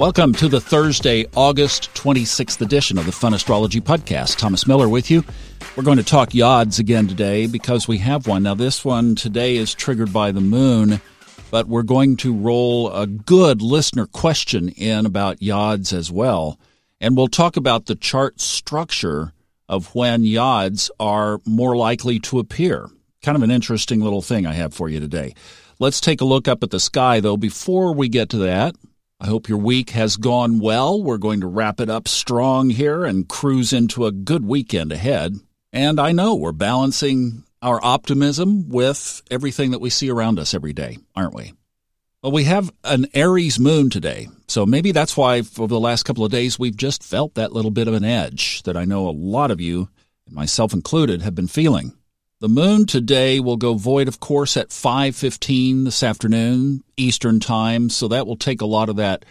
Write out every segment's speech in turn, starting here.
Welcome to the Thursday, August 26th edition of the Fun Astrology Podcast. Thomas Miller with you. We're going to talk yods again today because we have one. Now, this one today is triggered by the moon, but we're going to roll a good listener question in about yods as well. And we'll talk about the chart structure of when yods are more likely to appear. Kind of an interesting little thing I have for you today. Let's take a look up at the sky, though. Before we get to that, I hope your week has gone well. We're going to wrap it up strong here and cruise into a good weekend ahead. And I know we're balancing our optimism with everything that we see around us every day, aren't we? Well, we have an Aries moon today. So maybe that's why for the last couple of days we've just felt that little bit of an edge that I know a lot of you, myself included, have been feeling. The moon today will go void, of course, at 5:15 this afternoon Eastern Time, so that will take a lot of that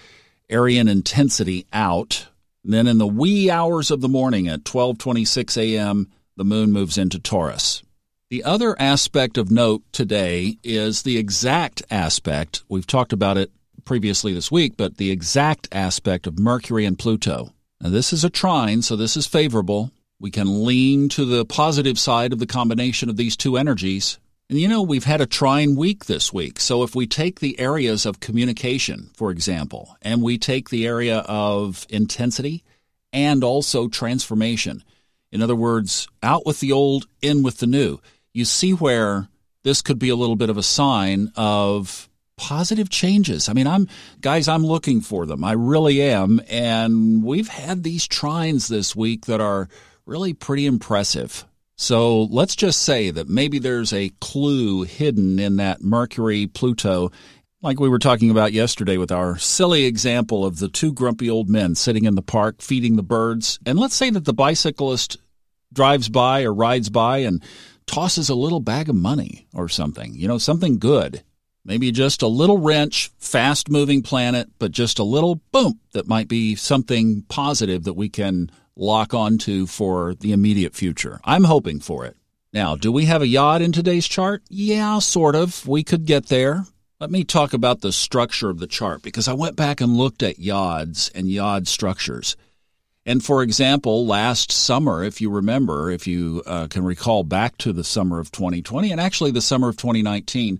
Arian intensity out. And then in the wee hours of the morning at 12:26 a.m., the moon moves into Taurus. The other aspect of note today is the exact aspect. We've talked about it previously this week, but the exact aspect of Mercury and Pluto. Now, this is a trine, so this is favorable. We can lean to the positive side of the combination of these two energies. And you know, we've had a trine week this week. So if we take the areas of communication, for example, and we take the area of intensity and also transformation, in other words, out with the old, in with the new, you see where this could be a little bit of a sign of positive changes. I mean, I'm guys, I'm looking for them. I really am. And we've had these trines this week that are really pretty impressive. So let's just say that maybe there's a clue hidden in that Mercury Pluto, like we were talking about yesterday with our silly example of the two grumpy old men sitting in the park feeding the birds. And let's say that the bicyclist drives by or rides by and tosses a little bag of money or something, you know, something good. Maybe just a little wrench, fast moving planet, but just a little boom that might be something positive that we can lock onto for the immediate future. I'm hoping for it. Now, do we have a yod in today's chart? Yeah, sort of. We could get there. Let me talk about the structure of the chart because I went back and looked at yods and yod structures. And for example, last summer, if you remember, if you uh, can recall back to the summer of 2020 and actually the summer of 2019,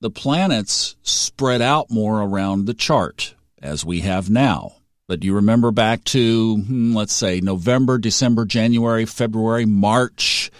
the planets spread out more around the chart as we have now. But you remember back to, hmm, let's say, November, December, January, February, March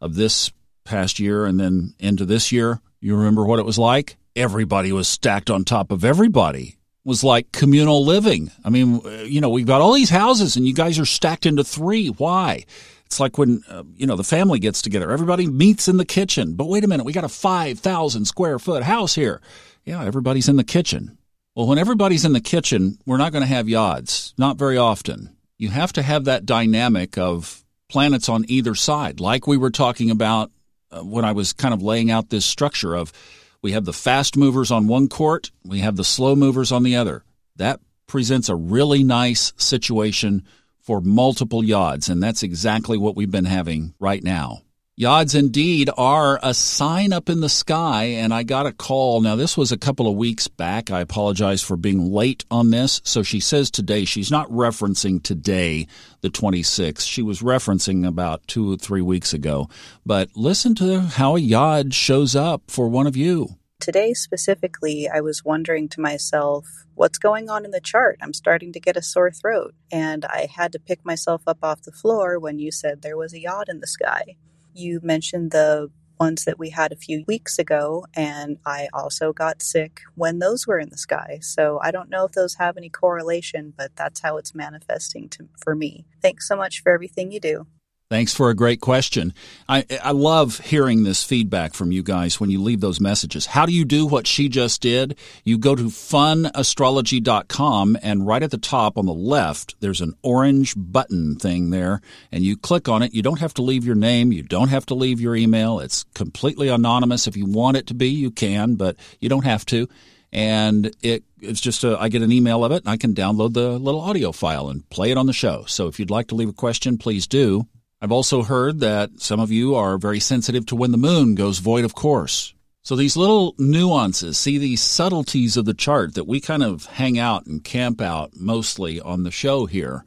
of this past year, and then into this year? You remember what it was like? Everybody was stacked on top of everybody. It was like communal living. I mean, you know, we've got all these houses and you guys are stacked into three. Why? It's like when, uh, you know, the family gets together. Everybody meets in the kitchen. But wait a minute, we got a 5,000 square foot house here. Yeah, everybody's in the kitchen. Well, when everybody's in the kitchen, we're not going to have yods, not very often. You have to have that dynamic of planets on either side, like we were talking about uh, when I was kind of laying out this structure of we have the fast movers on one court, we have the slow movers on the other. That presents a really nice situation for multiple yods, and that's exactly what we've been having right now. Yods indeed are a sign up in the sky, and I got a call. Now, this was a couple of weeks back. I apologize for being late on this. So she says today, she's not referencing today, the 26th. She was referencing about two or three weeks ago. But listen to how a Yod shows up for one of you. Today, specifically, I was wondering to myself, what's going on in the chart? I'm starting to get a sore throat. And I had to pick myself up off the floor when you said there was a Yod in the sky. You mentioned the ones that we had a few weeks ago, and I also got sick when those were in the sky. So I don't know if those have any correlation, but that's how it's manifesting to, for me. Thanks so much for everything you do. Thanks for a great question. I, I love hearing this feedback from you guys when you leave those messages. How do you do what she just did? You go to funastrology.com and right at the top on the left, there's an orange button thing there and you click on it. You don't have to leave your name. You don't have to leave your email. It's completely anonymous. If you want it to be, you can, but you don't have to and it it's just a, I get an email of it and I can download the little audio file and play it on the show. So if you'd like to leave a question, please do. I've also heard that some of you are very sensitive to when the moon goes void of course. So these little nuances, see these subtleties of the chart that we kind of hang out and camp out mostly on the show here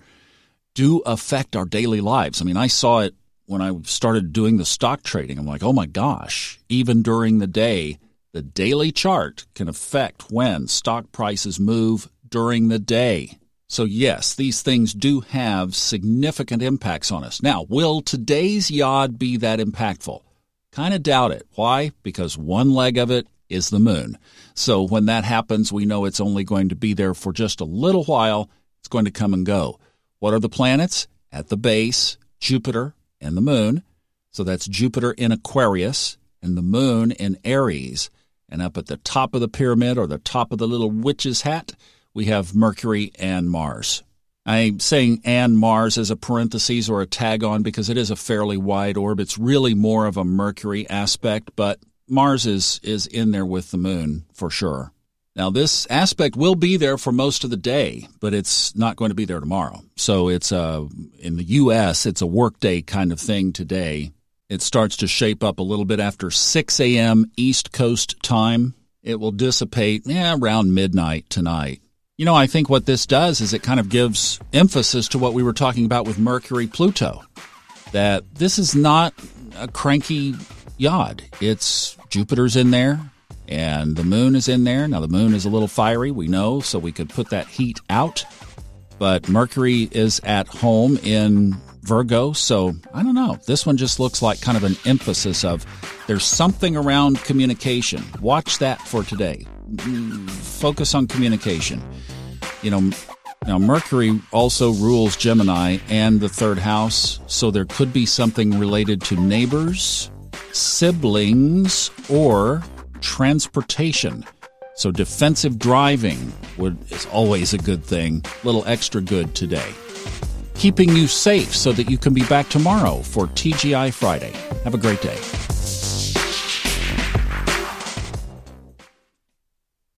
do affect our daily lives. I mean, I saw it when I started doing the stock trading. I'm like, oh my gosh, even during the day, the daily chart can affect when stock prices move during the day. So, yes, these things do have significant impacts on us. Now, will today's yod be that impactful? Kind of doubt it. Why? Because one leg of it is the moon. So, when that happens, we know it's only going to be there for just a little while. It's going to come and go. What are the planets? At the base, Jupiter and the moon. So, that's Jupiter in Aquarius and the moon in Aries. And up at the top of the pyramid or the top of the little witch's hat, we have Mercury and Mars. I'm saying and Mars as a parenthesis or a tag on because it is a fairly wide orb. It's really more of a Mercury aspect, but Mars is, is in there with the moon for sure. Now, this aspect will be there for most of the day, but it's not going to be there tomorrow. So it's a, in the U.S., it's a workday kind of thing today. It starts to shape up a little bit after 6 a.m. East Coast time. It will dissipate around midnight tonight. You know, I think what this does is it kind of gives emphasis to what we were talking about with Mercury Pluto. That this is not a cranky yod. It's Jupiter's in there and the moon is in there. Now, the moon is a little fiery, we know, so we could put that heat out. But Mercury is at home in Virgo, so I don't know. This one just looks like kind of an emphasis of there's something around communication. Watch that for today. Mm. Focus on communication you know, now Mercury also rules Gemini and the third house, so there could be something related to neighbors, siblings, or transportation. So defensive driving would is always a good thing. A little extra good today. Keeping you safe so that you can be back tomorrow for TGI Friday. Have a great day.